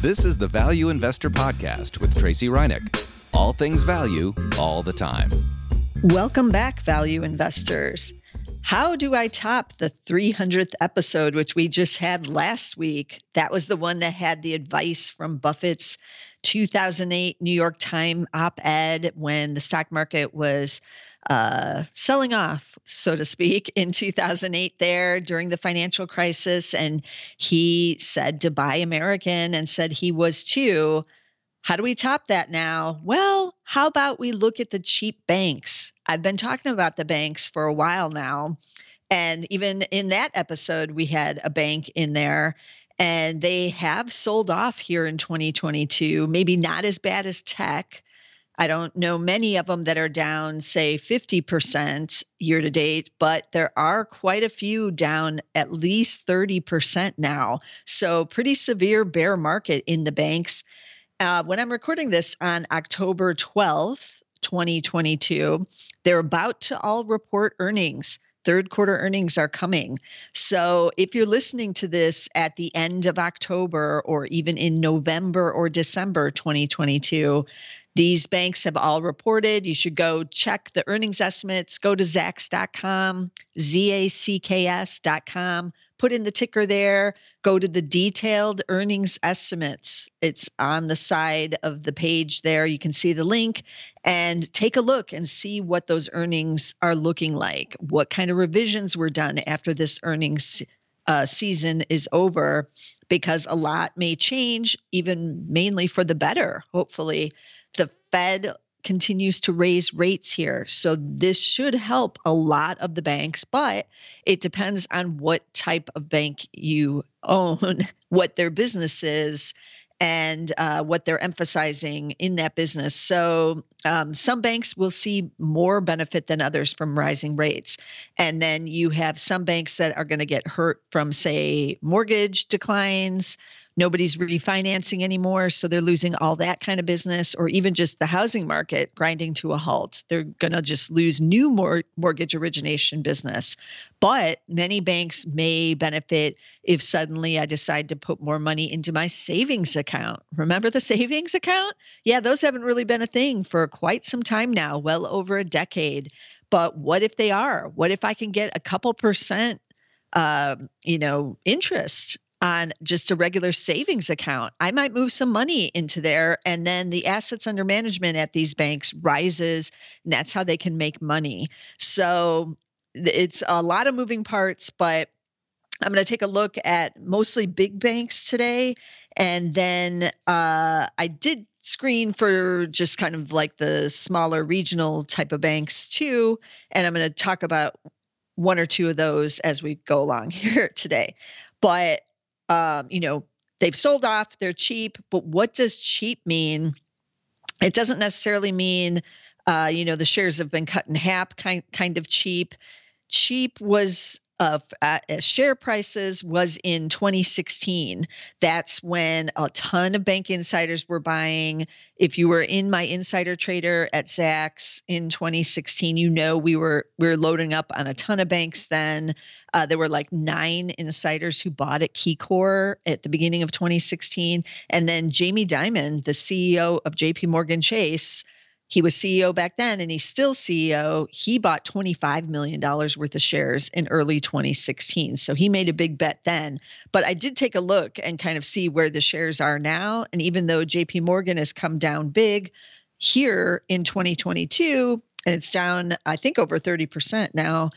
This is the Value Investor Podcast with Tracey Ryniec. All things value, all the time. Welcome back, value investors. How do I top the 300th episode, which we just had last week? That was the one that had the advice from Buffett's 2008 New York Times op ed when the stock market was uh, selling off, so to speak, in 2008 there during the financial crisis. And he said to buy American and said he was too. How do we top that now? Well, how about we look at the cheap banks? I've been talking about the banks for a while now. And even in that episode, we had a bank in there and they have sold off here in 2022. Maybe not as bad as tech, I don't know many of them that are down, say, 50% year to date, but there are quite a few down at least 30% now. So, pretty severe bear market in the banks. Uh, when I'm recording this on October 12th, 2022, they're about to all report earnings third quarter earnings are coming. So if you're listening to this at the end of October or even in November or December 2022, these banks have all reported. You should go check the earnings estimates. Go to zacks.com, Z-A-C-K-S.com, put in the ticker there, go to the detailed earnings estimates. It's on the side of the page there. You can see the link and take a look and see what those earnings are looking like, what kind of revisions were done after this earnings uh, season is over, because a lot may change, even mainly for the better, hopefully, Fed continues to raise rates here. So this should help a lot of the banks, but it depends on what type of bank you own, what their business is, and uh, what they're emphasizing in that business. So um, some banks will see more benefit than others from rising rates. And then you have some banks that are going to get hurt from, say, mortgage declines nobody's refinancing anymore so they're losing all that kind of business or even just the housing market grinding to a halt. They're going to just lose new mor- mortgage origination business. But many banks may benefit if suddenly i decide to put more money into my savings account. Remember the savings account? Yeah those haven't really been a thing for quite some time now well over a decade. But what if they are? What if i can get a couple percent uh, you know interest on just a regular savings account. I might move some money into there and then the assets under management at these banks rises and that's how they can make money. So it's a lot of moving parts, but I'm going to take a look at mostly big banks today. And then uh, I did screen for just kind of like the smaller regional type of banks too. And I'm going to talk about one or two of those as we go along here today. But um, you know, they've sold off, they're cheap, but what does cheap mean? It doesn't necessarily mean, uh, you know, the shares have been cut in half, kind kind of cheap. Cheap was of uh, share prices was in 2016. That's when a ton of bank insiders were buying. If you were in my insider trader at Zacks in 2016, you know we were we were loading up on a ton of banks then. Uh, there were like nine insiders who bought at KeyCorp at the beginning of 2016, and then Jamie Dimon, the CEO of J.P. Morgan Chase he was CEO back then and he's still CEO. He bought $25 million worth of shares in early 2016. So he made a big bet then. But I did take a look and kind of see where the shares are now. And even though JP Morgan has come down big here in 2022, and it's down, I think, over 30% now,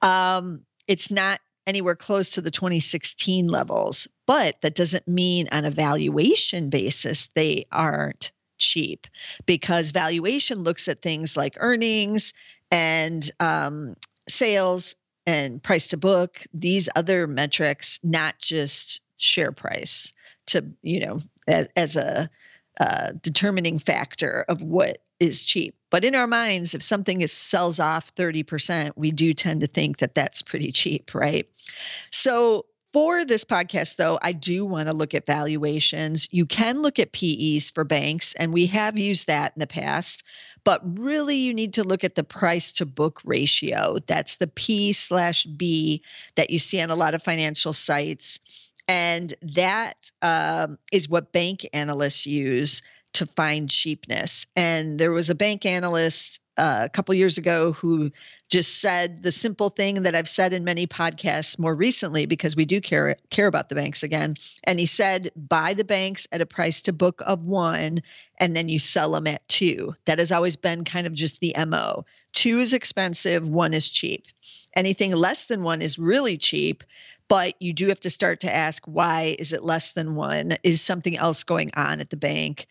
um, it's not anywhere close to the 2016 levels. But that doesn't mean on a valuation basis they aren't cheap because valuation looks at things like earnings and um, sales and price to book, these other metrics, not just share price to, you know, as, as a uh, determining factor of what is cheap. But in our minds, if something is sells off 30%, we do tend to think that that's pretty cheap, right? So for this podcast, though, I do want to look at valuations. You can look at PEs for banks, and we have used that in the past, but really you need to look at the price to book ratio. That's the P slash B that you see on a lot of financial sites. And that um, is what bank analysts use to find cheapness. And there was a bank analyst uh, a couple years ago who just said the simple thing that I've said in many podcasts more recently because we do care care about the banks again. And he said, buy the banks at a price to book of one, and then you sell them at two. That has always been kind of just the mo. Two is expensive, one is cheap. Anything less than one is really cheap, but you do have to start to ask why is it less than one? Is something else going on at the bank?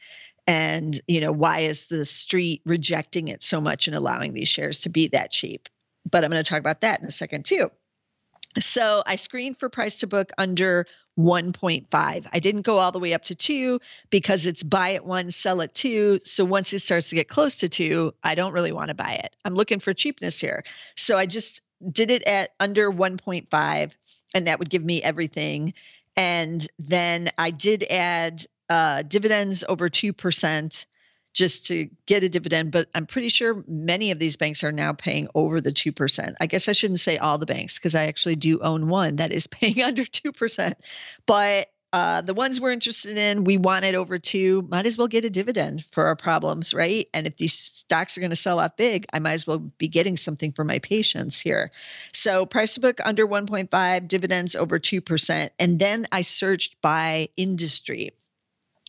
And you know why is the street rejecting it so much and allowing these shares to be that cheap? But i'm going to talk about that in a second too. So i screened for price to book under 1.5 i didn't go all the way up to 2 because it's buy at one sell at two. So once it starts to get close to 2 i don't really want to buy it. I'm looking for cheapness here. So i just did it at under 1.5 and that would give me everything. And then i did add uh, dividends over 2% just to get a dividend, but I'm pretty sure many of these banks are now paying over the 2%. I guess I shouldn't say all the banks because I actually do own one that is paying under 2%. But uh, the ones we're interested in, we wanted over two, might as well get a dividend for our problems, right? And if these stocks are going to sell off big, I might as well be getting something for my patience here. So price to book under 1.5, dividends over 2%. And then I searched by industry.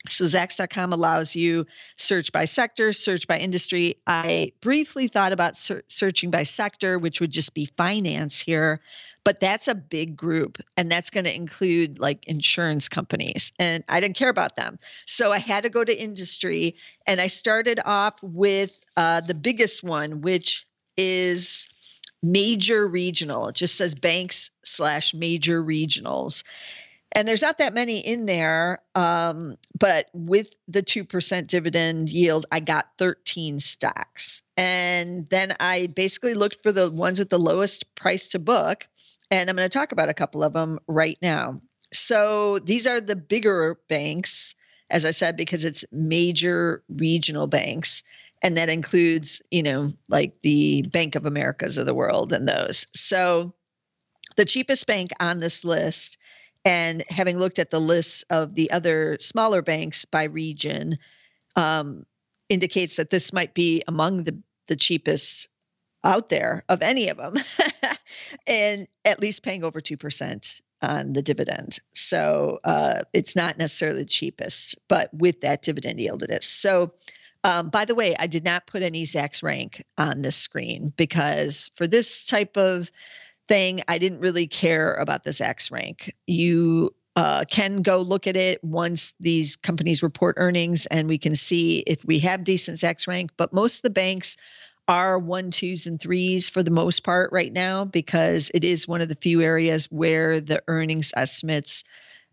So Zacks.com allows you search by sector, search by industry. I briefly thought about ser- searching by sector, which would just be finance here, but that's a big group and that's going to include like insurance companies and I didn't care about them. So I had to go to industry and I started off with uh, the biggest one, which is major regional. It just says banks slash major regionals and there's not that many in there um, but with the 2% dividend yield i got 13 stocks and then i basically looked for the ones with the lowest price to book and i'm going to talk about a couple of them right now. So these are the bigger banks as i said because it's major regional banks and that includes you know like the bank of americas of the world and those. So the cheapest bank on this list and having looked at the lists of the other smaller banks by region, um, indicates that this might be among the, the cheapest out there of any of them, and at least paying over 2% on the dividend. So uh, it's not necessarily the cheapest, but with that dividend yield, it is. So, um, by the way, I did not put any Zacks rank on this screen because for this type of thing, I didn't really care about the Zacks rank. You uh, can go look at it once these companies report earnings, and we can see if we have decent Zacks rank. But most of the banks are one, twos, and threes for the most part right now because it is one of the few areas where the earnings estimates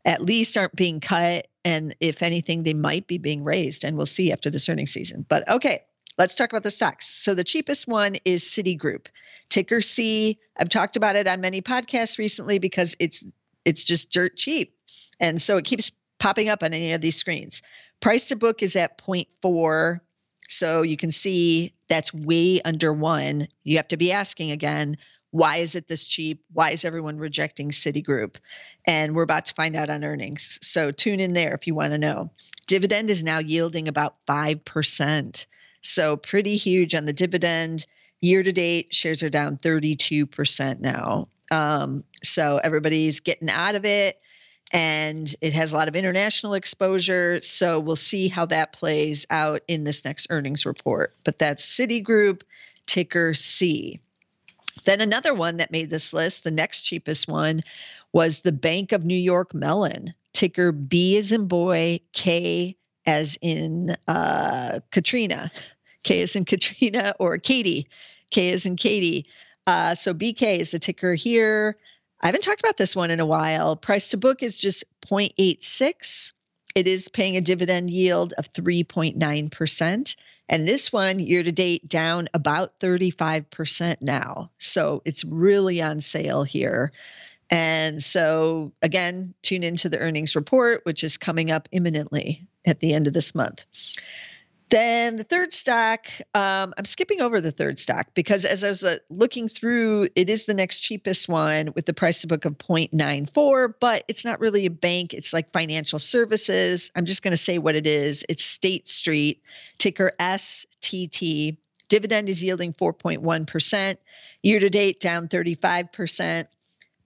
at least aren't being cut. And if anything, they might be being raised. And we'll see after this earnings season. But okay, let's talk about the stocks. So the cheapest one is Citigroup, ticker C. I've talked about it on many podcasts recently because it's it's just dirt cheap, and so it keeps popping up on any of these screens. Price to book is at 0.4, so you can see that's way under one. You have to be asking again. Why is it this cheap? Why is everyone rejecting Citigroup? And we're about to find out on earnings. So tune in there if you want to know. Dividend is now yielding about 5%. So pretty huge on the dividend. Year to date, shares are down 32% now. Um, so everybody's getting out of it and it has a lot of international exposure. So we'll see how that plays out in this next earnings report. But that's Citigroup, ticker C. Then another one that made this list, the next cheapest one, was the Bank of New York Mellon, ticker B as in boy, K as in uh, Katrina. K is in Katrina or Katie. K is in Katie. Uh, so BK is the ticker here. I haven't talked about this one in a while. Price to book is just 0.86. It is paying a dividend yield of 3.9%. And this one, year to date, down about 35% now. So it's really on sale here. And so, again, tune into the earnings report, which is coming up imminently at the end of this month. Then the third stock, um, I'm skipping over the third stock because as I was uh, looking through, it is the next cheapest one with the price to book of 0.94, but it's not really a bank. It's like financial services. I'm just going to say what it is. It's State Street, ticker STT. Dividend is yielding 4.1%. Year to date, down 35%.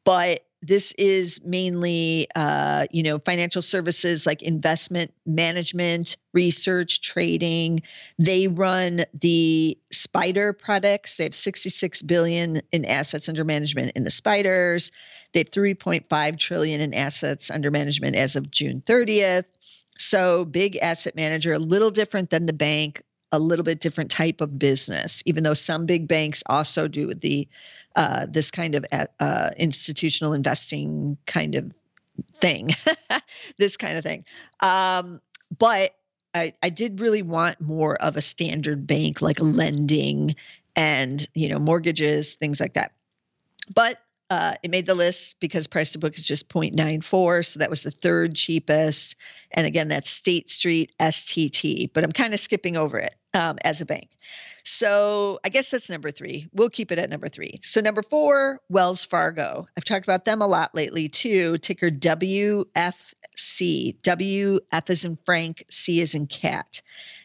But this is mainly uh, you know financial services like investment management research trading. They run the SPDR products. They have 66 billion in assets under management in the SPDRs. They have 3.5 trillion in assets under management as of june 30th so big asset manager a little different than the bank a little bit different type of business even though some big banks also do the uh, this kind of uh, uh, institutional investing kind of thing, this kind of thing. Um, but I, I did really want more of a standard bank, like lending and you know mortgages, things like that. But uh, it made the list because price to book is just 0.94. So that was the third cheapest. And again, that's State Street STT, but I'm kind of skipping over it um, as a bank. So I guess that's number three. We'll keep it at number three. So number four, Wells Fargo. I've talked about them a lot lately too. Ticker WFC. WF is in Frank, C is in cat.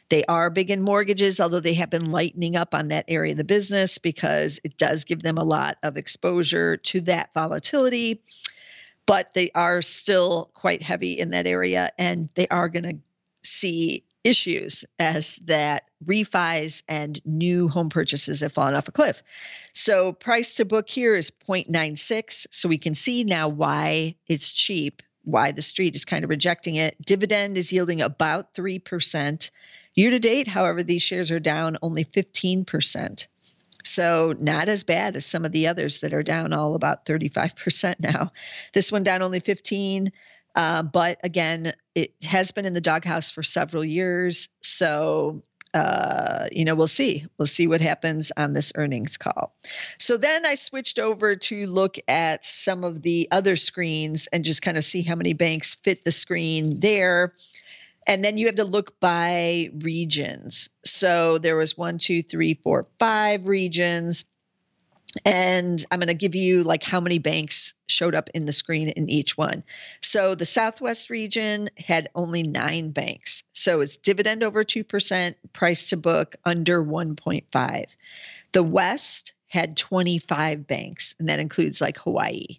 They are big in mortgages, although they have been lightening up on that area of the business because it does give them a lot of exposure to that volatility. But they are still quite heavy in that area, and they are going to see issues as that refis and new home purchases have fallen off a cliff. So price to book here is 0.96. So we can see now why it's cheap, why the street is kind of rejecting it. Dividend is yielding about 3%. Year to date, however, these shares are down only 15%. So, not as bad as some of the others that are down all about 35% now. This one down only 15. Uh, but again, it has been in the doghouse for several years. So, uh, you know, we'll see. We'll see what happens on this earnings call. So then I switched over to look at some of the other screens and just kind of see how many banks fit the screen there. And then you have to look by regions. So there was one, two, three, four, five regions. And I'm going to give you like how many banks showed up in the screen in each one. So the Southwest region had only nine banks. So it's dividend over 2%, price to book under 1.5. The West had 25 banks, and that includes like Hawaii.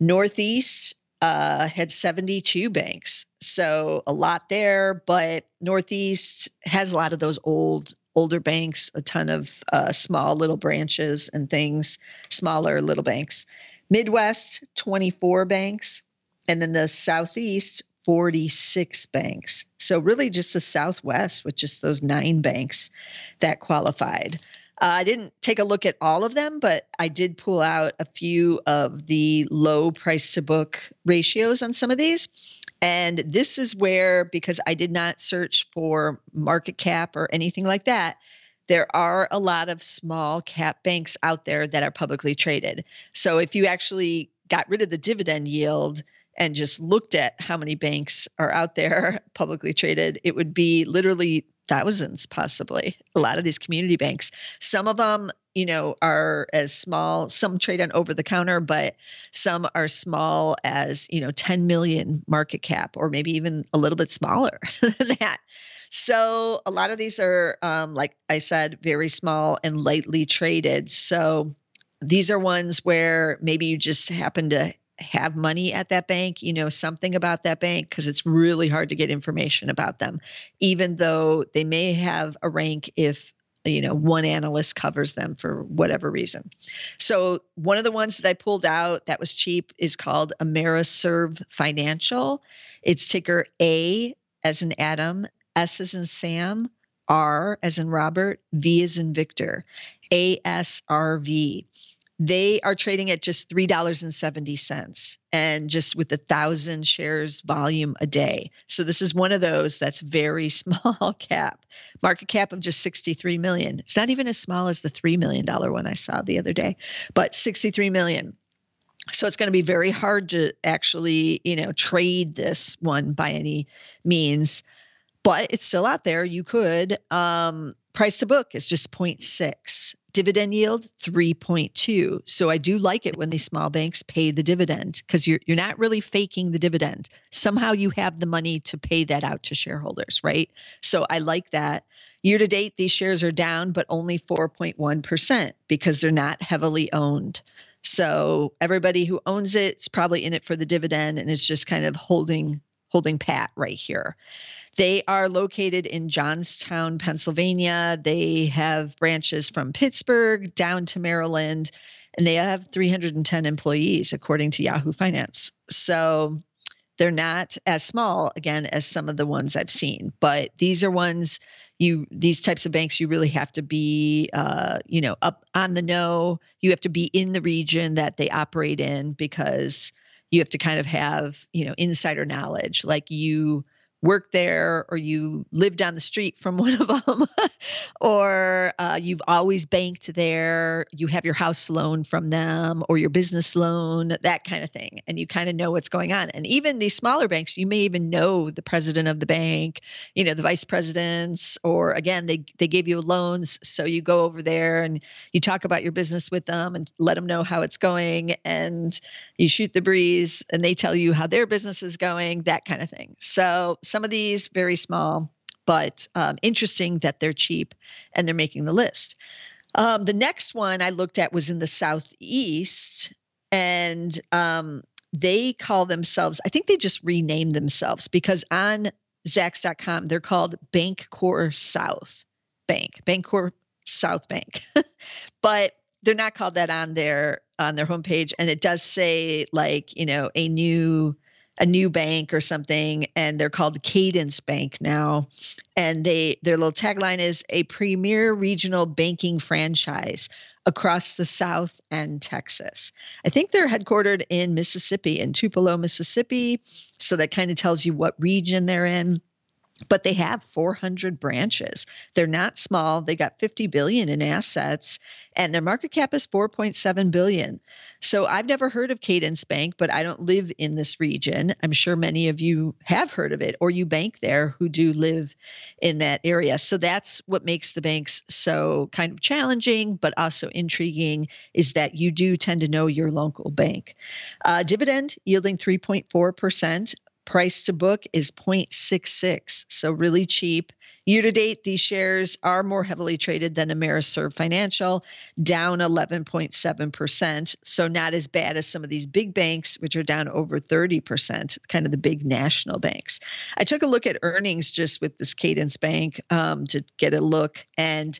Northeast uh, had 72 banks. So a lot there, but Northeast has a lot of those old older banks, a ton of uh, small little branches and things, smaller little banks. Midwest, 24 banks. And then the Southeast, 46 banks. So really just the Southwest with just those nine banks that qualified. Uh, I didn't take a look at all of them, but I did pull out a few of the low price to book ratios on some of these. And this is where, because I did not search for market cap or anything like that, there are a lot of small cap banks out there that are publicly traded. So if you actually got rid of the dividend yield and just looked at how many banks are out there publicly traded, it would be literally thousands possibly a lot of these community banks. Some of them you know are as small some trade on over the counter but some are small as you know 10 million market cap or maybe even a little bit smaller than that. So a lot of these are um, like i said very small and lightly traded. So these are ones where maybe you just happen to have money at that bank, you know something about that bank because it's really hard to get information about them, even though they may have a rank if you know one analyst covers them for whatever reason. So one of the ones that I pulled out that was cheap is called AmeriServ Financial. It's ticker A as in Adam, S as in Sam, R as in Robert, V as in Victor, ASRV they are trading at just $3.70 and just with a thousand shares volume a day. So this is one of those that's very small cap, market cap of just 63 million. It's not even as small as the $3 million one I saw the other day, but 63 million. So it's going to be very hard to actually, you know, trade this one by any means. but it's still out there. You could. Um, price to book is just 0.6. Dividend yield 3.2. So I do like it when these small banks pay the dividend because you're you're not really faking the dividend. Somehow you have the money to pay that out to shareholders, right? So I like that. Year to date, these shares are down, but only 4.1% because they're not heavily owned. So everybody who owns it is probably in it for the dividend and is just kind of holding holding pat right here. They are located in Johnstown, Pennsylvania. They have branches from Pittsburgh down to Maryland, and they have 310 employees, according to Yahoo Finance. So they're not as small, again, as some of the ones I've seen, but these are ones you these types of banks you really have to be uh, you know up on the know you have to be in the region that they operate in because you have to kind of have you know insider knowledge like you work there or you live down the street from one of them or uh, you've always banked there you have your house loan from them or your business loan that kind of thing and you kind of know what's going on and even these smaller banks you may even know the president of the bank you know the vice presidents or again they, they gave you loans so you go over there and you talk about your business with them and let them know how it's going and you shoot the breeze and they tell you how their business is going that kind of thing. So some of these very small, but um, interesting that they're cheap and they're making the list. Um, the next one I looked at was in the southeast, and um, they call themselves. I think they just renamed themselves because on Zacks.com they're called Bancorp South Bank, Bancorp South Bank, but they're not called that on their on their homepage, and it does say like you know a new a new bank or something and they're called cadence bank now. And they their little tagline is a premier regional banking franchise across the south and texas. I think they're headquartered in mississippi in tupelo mississippi. So that kind of tells you what region they're in but they have 400 branches. They're not small. They got 50 billion in assets and their market cap is 4.7 billion. So I've never heard of Cadence Bank, but I don't live in this region. I'm sure many of you have heard of it or you bank there who do live in that area. So that's what makes the banks so kind of challenging but also intriguing is that you do tend to know your local bank. Uh, dividend yielding 3.4% Price to book is 0.66, so really cheap. Year to date, these shares are more heavily traded than AmeriServ Financial, down 11.7%. So, not as bad as some of these big banks, which are down over 30%, kind of the big national banks. I took a look at earnings just with this Cadence Bank um, to get a look. And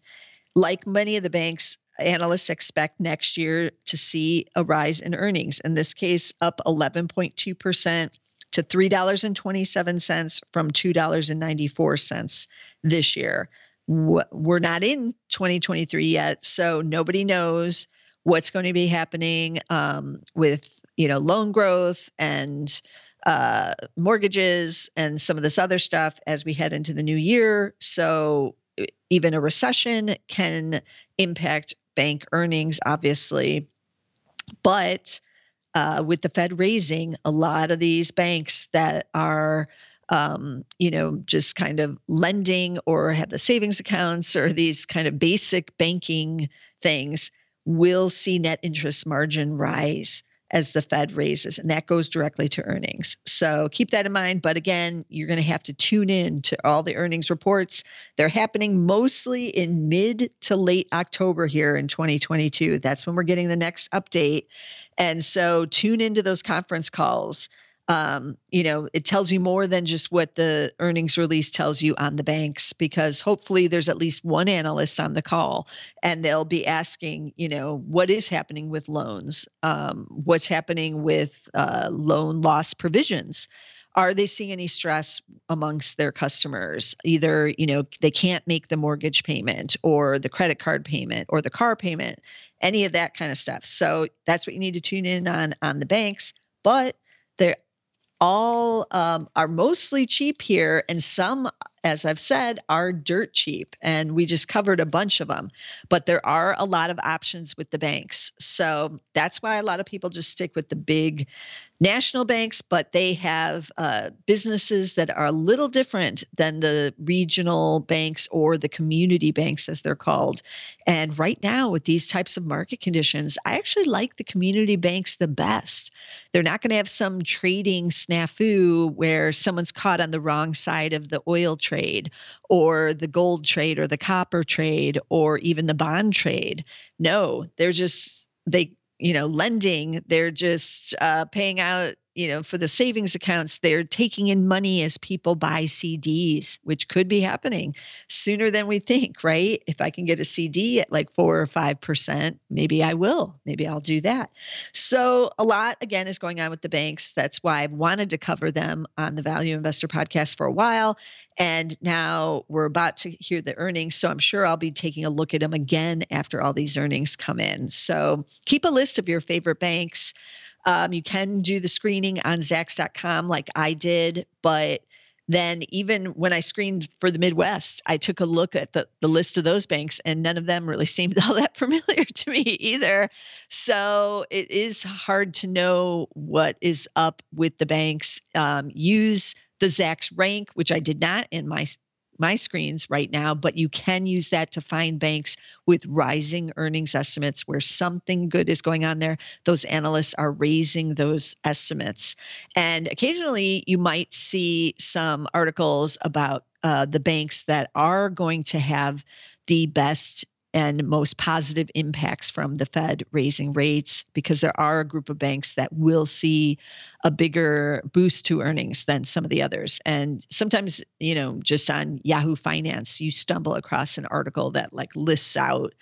like many of the banks, analysts expect next year to see a rise in earnings. In this case, up 11.2% to $3.27 from $2.94 this year. We're not in 2023 yet, so nobody knows what's going to be happening um, with you know loan growth and uh, mortgages and some of this other stuff as we head into the new year. So even a recession can impact bank earnings, obviously. But uh, with the Fed raising, a lot of these banks that are, um, you know, just kind of lending or have the savings accounts or these kind of basic banking things will see net interest margin rise as the Fed raises, and that goes directly to earnings. So keep that in mind. But again, you're going to have to tune in to all the earnings reports. They're happening mostly in mid to late October here in 2022. That's when we're getting the next update. And so tune into those conference calls um, you know, it tells you more than just what the earnings release tells you on the banks, because hopefully there's at least one analyst on the call and they'll be asking, you know, what is happening with loans? Um, what's happening with uh, loan loss provisions? Are they seeing any stress amongst their customers? Either, you know, they can't make the mortgage payment or the credit card payment or the car payment, any of that kind of stuff. So that's what you need to tune in on on the banks. But there all um, are mostly cheap here, and some as I've said, are dirt cheap. And we just covered a bunch of them. But there are a lot of options with the banks. So that's why a lot of people just stick with the big national banks, but they have uh, businesses that are a little different than the regional banks or the community banks, as they're called. And right now, with these types of market conditions, I actually like the community banks the best. They're not going to have some trading snafu where someone's caught on the wrong side of the oil trade or the gold trade or the copper trade or even the bond trade. No, they're just, they you know lending they're just uh, paying out you know for the savings accounts they're taking in money as people buy cds which could be happening sooner than we think right if i can get a cd at like four or five percent maybe i will maybe i'll do that so a lot again is going on with the banks that's why i've wanted to cover them on the value investor podcast for a while and now we're about to hear the earnings. So I'm sure I'll be taking a look at them again after all these earnings come in. So keep a list of your favorite banks. Um, you can do the screening on Zacks.com like I did, but then even when I screened for the Midwest, I took a look at the, the list of those banks and none of them really seemed all that familiar to me either. So it is hard to know what is up with the banks. Um, use the Zacks rank, which I did not in my my screens right now, but you can use that to find banks with rising earnings estimates where something good is going on there. Those analysts are raising those estimates. And occasionally you might see some articles about uh, the banks that are going to have the best and most positive impacts from the Fed raising rates because there are a group of banks that will see a bigger boost to earnings than some of the others. And sometimes, you know, just on Yahoo Finance, you stumble across an article that like lists out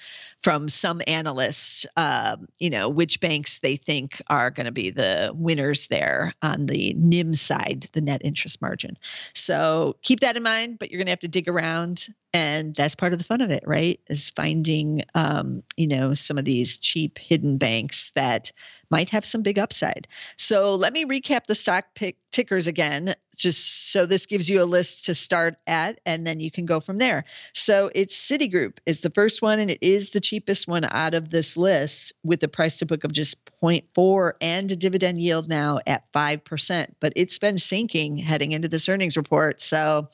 from some analysts, uh, you know, which banks they think are going to be the winners there on the NIM side, the net interest margin. So keep that in mind, but you're going to have to dig around. And that's part of the fun of it, right? Is finding, um, you know, some of these cheap hidden banks that might have some big upside. So let me recap the stock pick tickers again, just so this gives you a list to start at, and then you can go from there. So it's Citigroup is the first one, and it is the cheapest one out of this list with the price to book of just 0.4 and a dividend yield now at 5%. But it's been sinking heading into this earnings report. So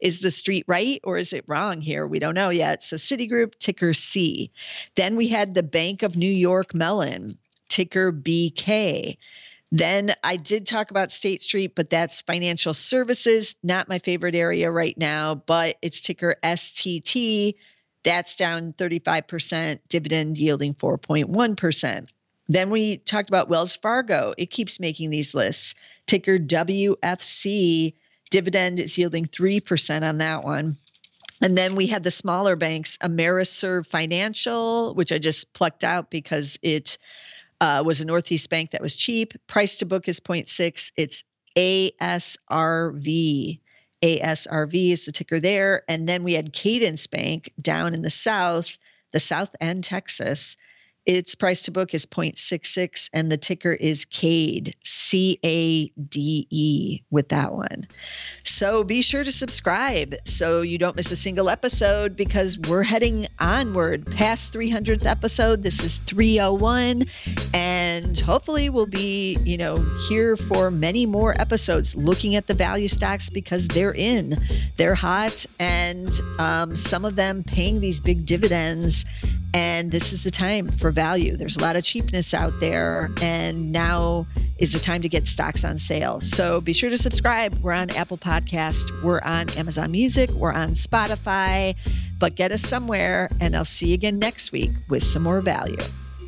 is the street right or is it wrong here? We don't know yet. So Citigroup, ticker C. Then we had the Bank of New York Mellon ticker BK. Then I did talk about State Street, but that's financial services, not my favorite area right now, but it's ticker STT. That's down 35%, dividend yielding 4.1%. Then we talked about Wells Fargo. It keeps making these lists. Ticker WFC, dividend is yielding 3% on that one. And then we had the smaller banks, AmeriServ Financial, which I just plucked out because it uh, was a Northeast bank that was cheap. Price to book is 0.6. It's ASRV. ASRV is the ticker there. And then we had Cadence Bank down in the south, the south end Texas. Its price to book is 0.66 and the ticker is CADE, C A D E with that one. So be sure to subscribe so you don't miss a single episode because we're heading onward past 300th episode. This is 301 and hopefully we'll be, you know, here for many more episodes looking at the value stocks because they're in, they're hot and um, some of them paying these big dividends and this is the time for value. There's a lot of cheapness out there, and now is the time to get stocks on sale. So be sure to subscribe. We're on Apple Podcast, we're on Amazon Music, we're on Spotify, but get us somewhere, and I'll see you again next week with some more value.